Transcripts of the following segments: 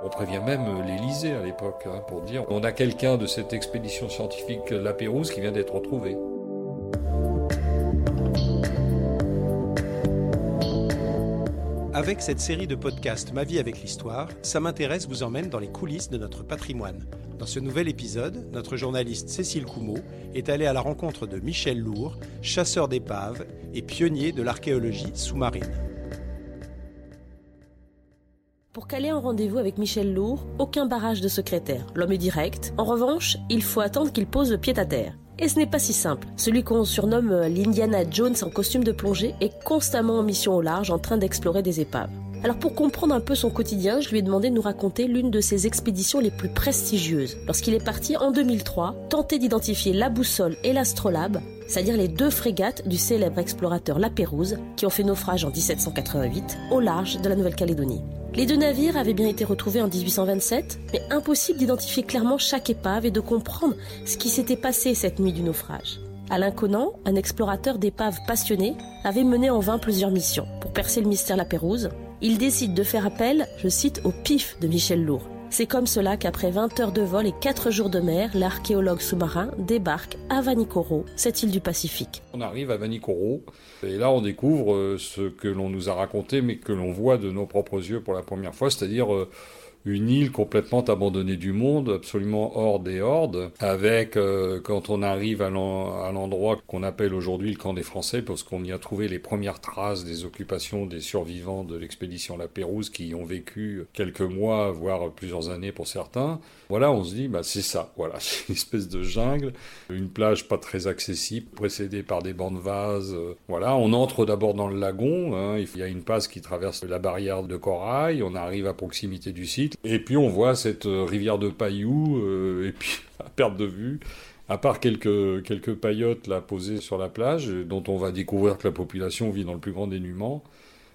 On prévient même l'Élysée à l'époque hein, pour dire on a quelqu'un de cette expédition scientifique La Pérouse qui vient d'être retrouvé. Avec cette série de podcasts Ma vie avec l'histoire, Ça m'intéresse vous emmène dans les coulisses de notre patrimoine. Dans ce nouvel épisode, notre journaliste Cécile Coumeau est allée à la rencontre de Michel Lourd, chasseur d'épaves et pionnier de l'archéologie sous-marine. Pour caler un rendez-vous avec Michel Lourd, aucun barrage de secrétaire. L'homme est direct. En revanche, il faut attendre qu'il pose le pied à terre. Et ce n'est pas si simple. Celui qu'on surnomme euh, l'Indiana Jones en costume de plongée est constamment en mission au large en train d'explorer des épaves. Alors pour comprendre un peu son quotidien, je lui ai demandé de nous raconter l'une de ses expéditions les plus prestigieuses. Lorsqu'il est parti en 2003, tenter d'identifier la boussole et l'astrolabe, c'est-à-dire les deux frégates du célèbre explorateur La Pérouse, qui ont fait naufrage en 1788 au large de la Nouvelle-Calédonie. Les deux navires avaient bien été retrouvés en 1827, mais impossible d'identifier clairement chaque épave et de comprendre ce qui s'était passé cette nuit du naufrage. Alain Conan, un explorateur d'épaves passionné, avait mené en vain plusieurs missions pour percer le mystère La Pérouse. Il décide de faire appel, je cite, au pif de Michel Lourd. C'est comme cela qu'après 20 heures de vol et 4 jours de mer, l'archéologue sous-marin débarque à Vanikoro, cette île du Pacifique. On arrive à Vanikoro et là on découvre euh, ce que l'on nous a raconté mais que l'on voit de nos propres yeux pour la première fois, c'est-à-dire euh, une île complètement abandonnée du monde, absolument hors des hordes, avec, euh, quand on arrive à l'endroit qu'on appelle aujourd'hui le camp des Français, parce qu'on y a trouvé les premières traces des occupations des survivants de l'expédition La Pérouse qui y ont vécu quelques mois, voire plusieurs années pour certains. Voilà, on se dit, bah, c'est ça, voilà, c'est une espèce de jungle, une plage pas très accessible, précédée par des bancs de vases. Euh, voilà, on entre d'abord dans le lagon, hein, il y a une passe qui traverse la barrière de corail, on arrive à proximité du site, et puis on voit cette euh, rivière de pailloux, euh, et puis à perte de vue, à part quelques, quelques paillotes là posées sur la plage, dont on va découvrir que la population vit dans le plus grand dénuement.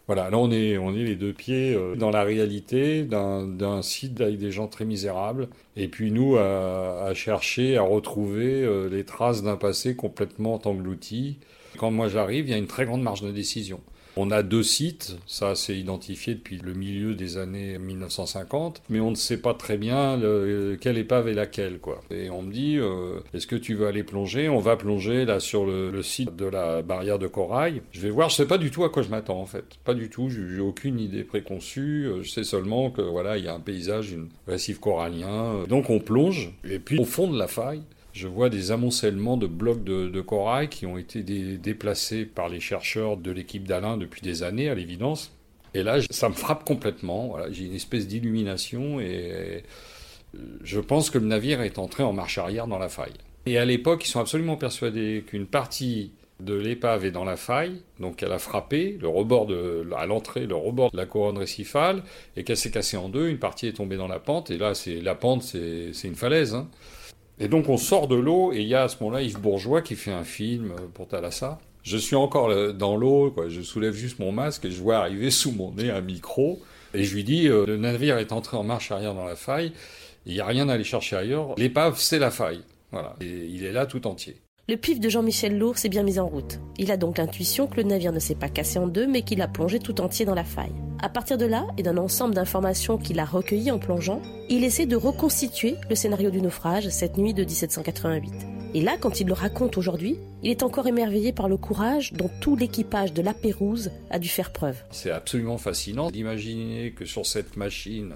Voilà, là on est, on est les deux pieds euh, dans la réalité d'un site avec des gens très misérables, et puis nous à, à chercher à retrouver les traces d'un passé complètement englouti. Quand moi j'arrive, il y a une très grande marge de décision. On a deux sites, ça c'est identifié depuis le milieu des années 1950, mais on ne sait pas très bien quelle épave est laquelle. Quoi. Et on me dit, euh, est-ce que tu veux aller plonger? On va plonger là sur le, site de la barrière de corail. Je vais voir, je sais pas du tout à quoi je m'attends en fait. Pas du tout, j'ai aucune idée préconçue. Euh, je sais seulement que voilà, il y a un paysage, un récif corallien. Donc on plonge, et puis au fond de la faille, je vois des amoncellements de blocs de, corail qui ont été déplacés par les chercheurs de l'équipe d'Alain depuis des années, à l'évidence. Et là, ça me frappe complètement. J'ai une espèce d'illumination et je pense que le navire est entré en marche arrière dans la faille. Et à l'époque, ils sont absolument persuadés qu'une partie de l'épave est dans la faille, donc elle a frappé le rebord à l'entrée, le rebord de la couronne récifale, et qu'elle s'est cassée en deux. Une partie est tombée dans la pente, et là, c'est la pente, c'est une falaise. Hein. Et donc on sort de l'eau et il y a à ce moment-là Yves Bourgeois qui fait un film pour Thalassa. Je suis encore dans l'eau, je soulève juste mon masque et je vois arriver sous mon nez un micro. Et je lui dis, euh, le navire est entré en marche arrière dans la faille, il n'y a rien à aller chercher ailleurs. L'épave, c'est la faille. Voilà. Et il est là tout entier. Le pif de Jean-Michel Lourd s'est bien mis en route. Il a donc l'intuition que le navire ne s'est pas cassé en deux, mais qu'il a plongé tout entier dans la faille. À partir de là, et d'un ensemble d'informations qu'il a recueillies en plongeant, il essaie de reconstituer le scénario du naufrage cette nuit de 1788. Et là, quand il le raconte aujourd'hui, il est encore émerveillé par le courage dont tout l'équipage de la Pérouse a dû faire preuve. C'est absolument fascinant d'imaginer que sur cette machine,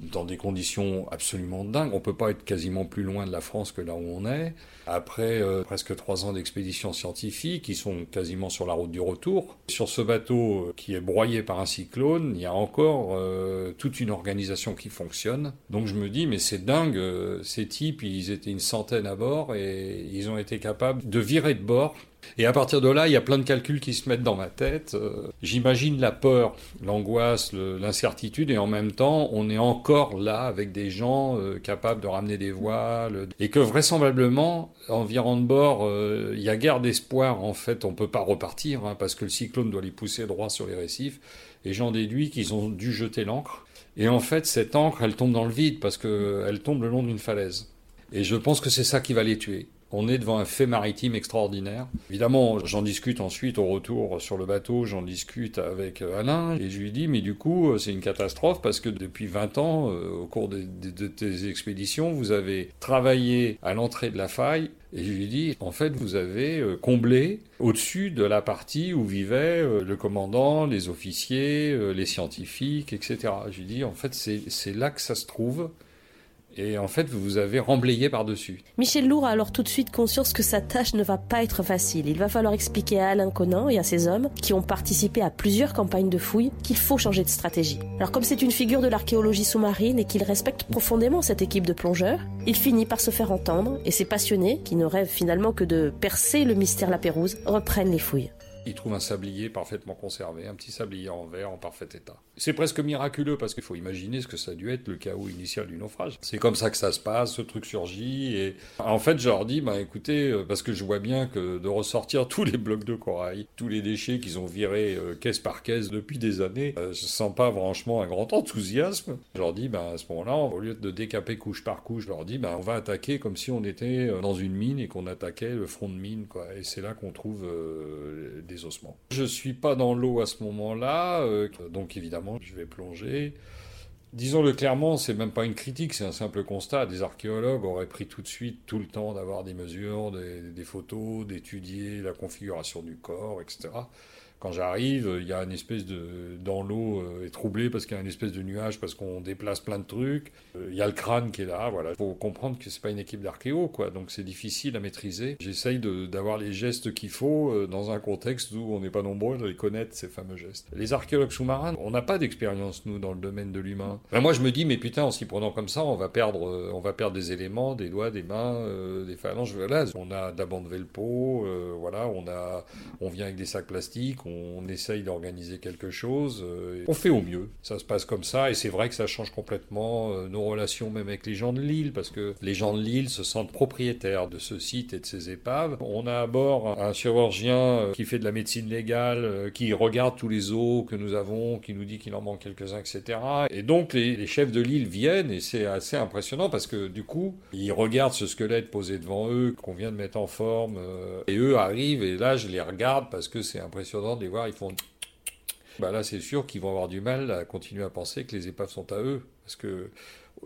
dans des conditions absolument dingues. On peut pas être quasiment plus loin de la France que là où on est. Après euh, presque trois ans d'expédition scientifique, ils sont quasiment sur la route du retour. Sur ce bateau euh, qui est broyé par un cyclone, il y a encore euh, toute une organisation qui fonctionne. Donc je me dis, mais c'est dingue, ces types, ils étaient une centaine à bord et ils ont été capables de virer de bord et à partir de là, il y a plein de calculs qui se mettent dans ma tête. Euh, j'imagine la peur, l'angoisse, l'incertitude, et en même temps, on est encore là avec des gens euh, capables de ramener des voiles, et que vraisemblablement, environ de bord, euh, il y a guère d'espoir. En fait, on peut pas repartir hein, parce que le cyclone doit les pousser droit sur les récifs. Et j'en déduis qu'ils ont dû jeter l'ancre. Et en fait, cette ancre, elle tombe dans le vide parce qu'elle tombe le long d'une falaise. Et je pense que c'est ça qui va les tuer. On est devant un fait maritime extraordinaire. Évidemment, j'en discute ensuite au retour sur le bateau, j'en discute avec Alain, et je lui dis, mais du coup, c'est une catastrophe parce que depuis 20 ans, euh, au cours de, tes expéditions, vous avez travaillé à l'entrée de la faille, et je lui dis, en fait, vous avez euh, comblé au-dessus de la partie où vivaient euh, le commandant, les officiers, les scientifiques, etc. Je lui dis, en fait, c'est là que ça se trouve. Et en fait, vous vous avez remblayé par-dessus. Michel Lourd a alors tout de suite conscience que sa tâche ne va pas être facile. Il va falloir expliquer à Alain Conan et à ses hommes, qui ont participé à plusieurs campagnes de fouilles, qu'il faut changer de stratégie. Alors comme c'est une figure de l'archéologie sous-marine et qu'il respecte profondément cette équipe de plongeurs, il finit par se faire entendre et ses passionnés, qui ne rêvent finalement que de percer le mystère La Pérouse, reprennent les fouilles il trouve un sablier parfaitement conservé, un petit sablier en verre en parfait état. C'est presque miraculeux parce qu'il faut imaginer ce que ça a dû être le chaos initial du naufrage. C'est comme ça que ça se passe, ce truc surgit et en fait je leur dis bah écoutez euh, parce que je vois bien que de ressortir tous les blocs de corail, tous les déchets qu'ils ont virés euh, caisse par caisse depuis des années, euh, je sens pas franchement un grand enthousiasme. Je leur dis bah à ce moment-là au lieu de décaper couche par couche, je leur dis bah on va attaquer comme si on était dans une mine et qu'on attaquait le front de mine quoi et c'est là qu'on trouve des ossements. Je suis pas dans l'eau à ce moment-là, euh, donc évidemment je vais plonger. Disons-le clairement, c'est même pas une critique, c'est un simple constat. Des archéologues auraient pris tout de suite tout le temps d'avoir des mesures, des photos, d'étudier la configuration du corps, etc. Quand j'arrive, il y a une espèce de. Dans l'eau euh, est troublé parce qu'il y a une espèce de nuage, parce qu'on déplace plein de trucs. Euh, il y a le crâne qui est là, voilà. Il faut comprendre que c'est pas une équipe d'archéo, quoi. Donc c'est difficile à maîtriser. J'essaye d'avoir les gestes qu'il faut euh, dans un contexte où on n'est pas nombreux à les connaître, ces fameux gestes. Les archéologues sous-marins, on n'a pas d'expérience, nous, dans le domaine de l'humain. Moi, je me dis, mais putain, en s'y prenant comme ça, on va perdre, on va perdre des éléments, des doigts, des mains, des phalanges. Voilà. On a d'abandonner le pot, voilà. On a, on vient avec des sacs plastiques on essaye d'organiser quelque chose. Euh, on fait au mieux. Ça se passe comme ça et c'est vrai que ça change complètement euh, nos relations même avec les gens de l'île parce que les gens de l'île se sentent propriétaires de ce site et de ces épaves. On a à bord un chirurgien euh, qui fait de la médecine légale, qui regarde tous les os que nous avons, qui nous dit qu'il en manque quelques-uns, etc. Et donc les, chefs de l'île viennent et c'est assez impressionnant parce que du coup, ils regardent ce squelette posé devant eux qu'on vient de mettre en forme et eux arrivent et là je les regarde parce que c'est impressionnant de les voir bah là, c'est sûr qu'ils vont avoir du mal à continuer à penser que les épaves sont à eux. Parce que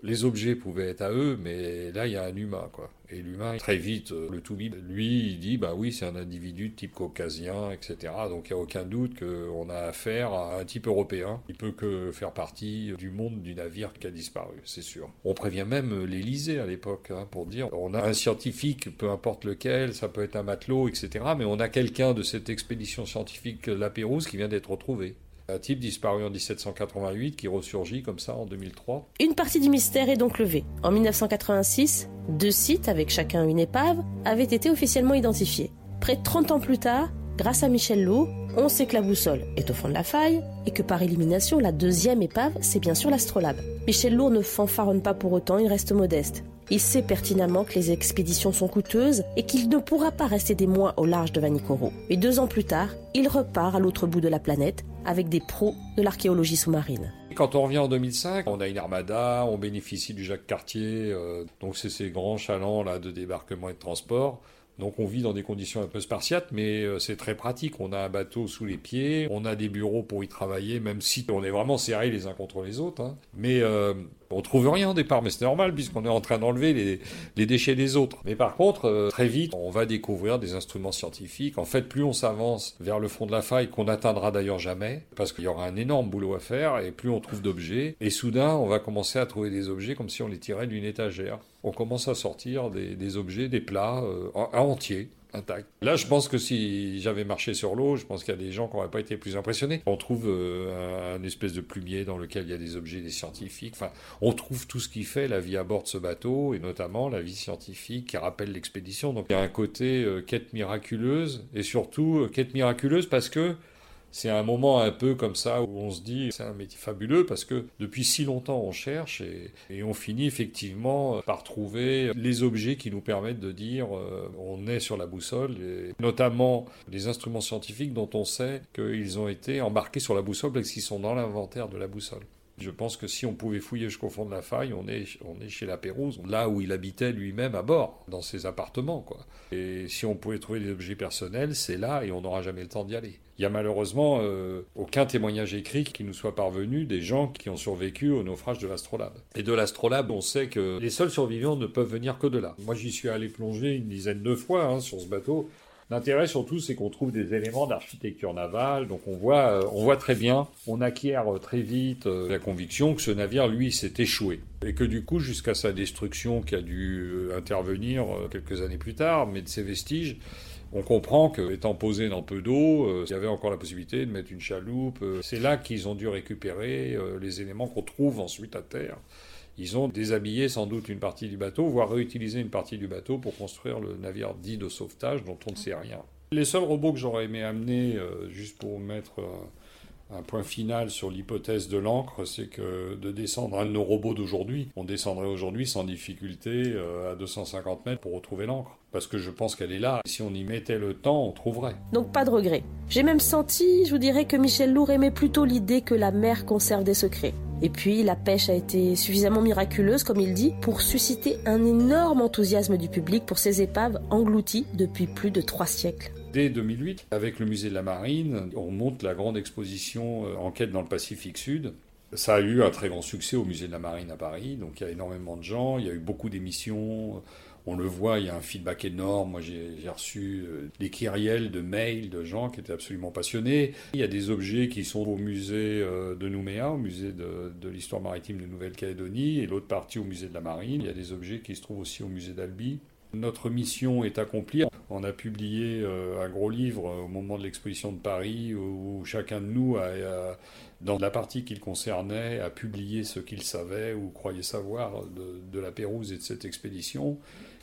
les objets pouvaient être à eux, mais là, il y a un humain, quoi. Et l'humain, très vite, euh, le Toubi, lui, il dit, bah oui, c'est un individu de type caucasien, etc. Donc, il n'y a aucun doute qu'on a affaire à un type européen. Il peut que faire partie du monde du navire qui a disparu, c'est sûr. On prévient même l'Élysée à l'époque, hein, pour dire, on a un scientifique, peu importe lequel, ça peut être un matelot, etc. Mais on a quelqu'un de cette expédition scientifique La Pérouse qui vient d'être retrouvé. Un type disparu en 1788 qui ressurgit comme ça en 2003. Une partie du mystère est donc levée. En 1986, deux sites, avec chacun une épave, avaient été officiellement identifiés. Près de 30 ans plus tard, grâce à Michel Lowe, on sait que la boussole est au fond de la faille et que par élimination, la deuxième épave, c'est bien sûr l'astrolabe. Michel Lourd ne fanfaronne pas pour autant, il reste modeste. Il sait pertinemment que les expéditions sont coûteuses et qu'il ne pourra pas rester des mois au large de Vanikoro. Et deux ans plus tard, il repart à l'autre bout de la planète avec des pros de l'archéologie sous-marine. Quand on revient en 2005, on a une armada, on bénéficie du Jacques Cartier, euh, donc c'est ces grands chalands là de débarquement et de transport. Donc on vit dans des conditions un peu spartiates, mais euh, c'est très pratique. On a un bateau sous les pieds, on a des bureaux pour y travailler, même si on est vraiment serrés les uns contre les autres. Hein. Mais euh, on trouve rien au départ, mais c'est normal puisqu'on est en train d'enlever les, déchets des autres. Mais par contre, euh, très vite, on va découvrir des instruments scientifiques. En fait, plus on s'avance vers le fond de la faille, qu'on n'atteindra d'ailleurs jamais, parce qu'il y aura un énorme boulot à faire, et plus on trouve d'objets. Et soudain, on va commencer à trouver des objets comme si on les tirait d'une étagère. On commence à sortir des, objets, des plats euh, entiers intact. Là, je pense que si j'avais marché sur l'eau, je pense qu'il y a des gens qui n'auraient pas été plus impressionnés. On trouve euh, un, espèce de plumier dans lequel il y a des objets des scientifiques. Enfin, on trouve tout ce qui fait la vie à bord de ce bateau, et notamment la vie scientifique qui rappelle l'expédition. Donc il y a un côté euh, quête miraculeuse, et surtout quête miraculeuse parce que c'est un moment un peu comme ça où on se dit c'est un métier fabuleux parce que depuis si longtemps on cherche et, on finit effectivement par trouver les objets qui nous permettent de dire euh, on est sur la boussole et notamment les instruments scientifiques dont on sait qu'ils ont été embarqués sur la boussole parce qu'ils sont dans l'inventaire de la boussole. Je pense que si on pouvait fouiller jusqu'au fond de la faille, on est, on est chez la Pérouse, là où il habitait lui-même à bord, dans ses appartements. Quoi. Et si on pouvait trouver des objets personnels, c'est là et on n'aura jamais le temps d'y aller. Il y a malheureusement euh, aucun témoignage écrit qui nous soit parvenu des gens qui ont survécu au naufrage de l'Astrolabe. Et de l'Astrolabe, on sait que les seuls survivants ne peuvent venir que de là. Moi, j'y suis allé plonger une dizaine de fois hein, sur ce bateau. L'intérêt surtout, c'est qu'on trouve des éléments d'architecture navale, donc on voit, euh, on voit très bien, on acquiert euh, très vite la conviction que ce navire, lui, s'est échoué. Et que du coup, jusqu'à sa destruction qui a dû intervenir quelques années plus tard, mais de ses vestiges, on comprend qu'étant posé dans peu d'eau, euh, il y avait encore la possibilité de mettre une chaloupe. Euh, c'est là qu'ils ont dû récupérer euh, les éléments qu'on trouve ensuite à terre. Ils ont déshabillé sans doute une partie du bateau, voire réutilisé une partie du bateau pour construire le navire dit de sauvetage dont on ne sait rien. Les seuls robots que j'aurais aimé amener, juste pour mettre un point final sur l'hypothèse de l'encre, c'est que de descendre de nos robots d'aujourd'hui, on descendrait aujourd'hui sans difficulté à 250 mètres pour retrouver l'encre parce que je pense qu'elle est là. Si on y mettait le temps, on trouverait. Donc pas de regret. J'ai même senti, je vous dirais, que Michel Lourd aimait plutôt l'idée que la mer conserve des secrets. Et puis, la pêche a été suffisamment miraculeuse, comme il dit, pour susciter un énorme enthousiasme du public pour ces épaves englouties depuis plus de trois siècles. Dès 2008, avec le musée de la Marine, on monte la grande exposition euh, Enquête dans le Pacifique Sud. Ça a eu un très grand succès au musée de la Marine à Paris, donc il y a énormément de gens, il y a eu beaucoup d'émissions on le voit, il y a un feedback énorme. Moi, j'ai reçu euh, des kyriels de mails de gens qui étaient absolument passionnés. Il y a des objets qui sont au musée euh, de Nouméa, au musée de, l'histoire maritime de Nouvelle-Calédonie, et l'autre partie au musée de la Marine. Il y a des objets qui se trouvent aussi au musée d'Albi. Notre mission est accomplie. On a publié euh, un gros livre au moment de l'exposition de Paris où chacun de nous, dans la partie qui le concernait, a publié ce qu'il savait ou croyait savoir de, de la Pérouse et de cette expédition.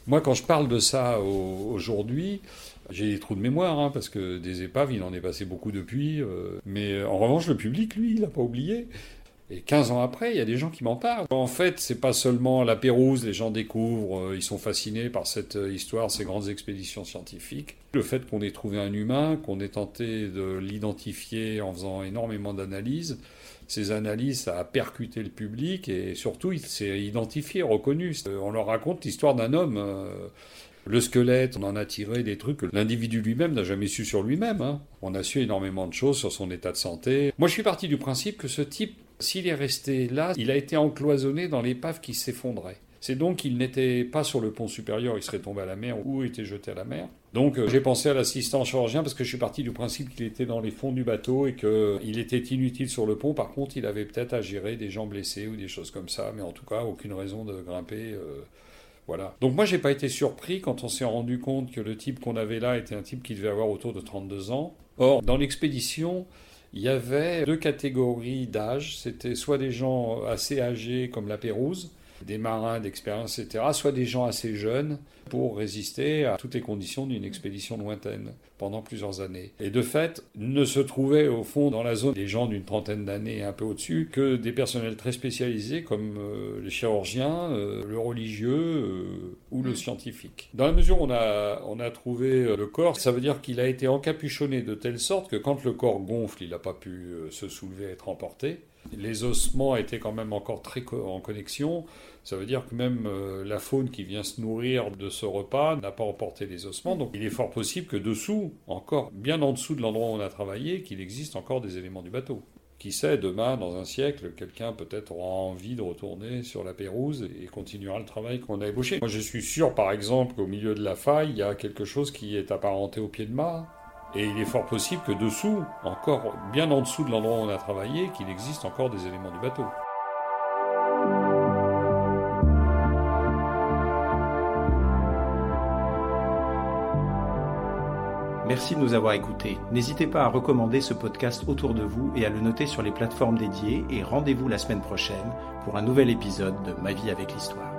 Moi, quand je parle de ça aujourd'hui, j'ai des trous de mémoire, hein, parce que des épaves, il en est passé beaucoup depuis. Euh, mais en revanche, le public, lui, il n'a pas oublié. Et 15 ans après, il y a des gens qui m'en parlent. En fait, c'est pas seulement la Pérouse, les gens découvrent, euh, ils sont fascinés par cette euh, histoire, ces grandes expéditions scientifiques. Le fait qu'on ait trouvé un humain, qu'on ait tenté de l'identifier en faisant énormément d'analyses, ces analyses, ça a percuté le public et surtout, il s'est identifié, reconnu. On leur raconte l'histoire d'un homme. Euh, le squelette, on en a tiré des trucs que l'individu lui-même n'a jamais su sur lui-même. Hein. On a su énormément de choses sur son état de santé. Moi, je suis parti du principe que ce type, s'il est resté là, il a été encloisonné dans l'épave qui s'effondrait. C'est donc qu'il n'était pas sur le pont supérieur, il serait tombé à la mer ou était jeté à la mer. Donc euh, j'ai pensé à l'assistant chirurgien parce que je suis parti du principe qu'il était dans les fonds du bateau et qu'il était inutile sur le pont. Par contre, il avait peut-être à gérer des gens blessés ou des choses comme ça, mais en tout cas, aucune raison de grimper. Euh, voilà. Donc moi, j'ai pas été surpris quand on s'est rendu compte que le type qu'on avait là était un type qui devait avoir autour de 32 ans. Or, dans l'expédition, il y avait deux catégories d'âge. C'était soit des gens assez âgés comme la Pérouse, des marins d'expérience, etc., soit des gens assez jeunes pour résister à toutes les conditions d'une expédition lointaine pendant plusieurs années. Et de fait, ne se trouvaient au fond dans la zone des gens d'une trentaine d'années et un peu au-dessus que des personnels très spécialisés comme euh, les chirurgiens, euh, le religieux euh, ou le mm. scientifique. Dans la mesure où on a, on a trouvé le corps, ça veut dire qu'il a été encapuchonné de telle sorte que quand le corps gonfle, il n'a pas pu se soulever, être emporté. Les ossements étaient quand même encore très en connexion. Ça veut dire que même euh, la faune qui vient se nourrir de ce repas n'a pas emporté les ossements. Donc il est fort possible que dessous, encore bien en dessous de l'endroit où on a travaillé, qu'il existe encore des éléments du bateau. Qui sait, demain, dans un siècle, quelqu'un peut-être aura envie de retourner sur la Pérouse et continuera le travail qu'on a ébauché. Moi, je suis sûr, par exemple, qu'au milieu de la faille, il y a quelque chose qui est apparenté au pied de mât. Et il est fort possible que dessous, encore bien en dessous de l'endroit où on a travaillé, qu'il existe encore des éléments du bateau. Merci de nous avoir écoutés. N'hésitez pas à recommander ce podcast autour de vous et à le noter sur les plateformes dédiées et rendez-vous la semaine prochaine pour un nouvel épisode de Ma vie avec l'histoire.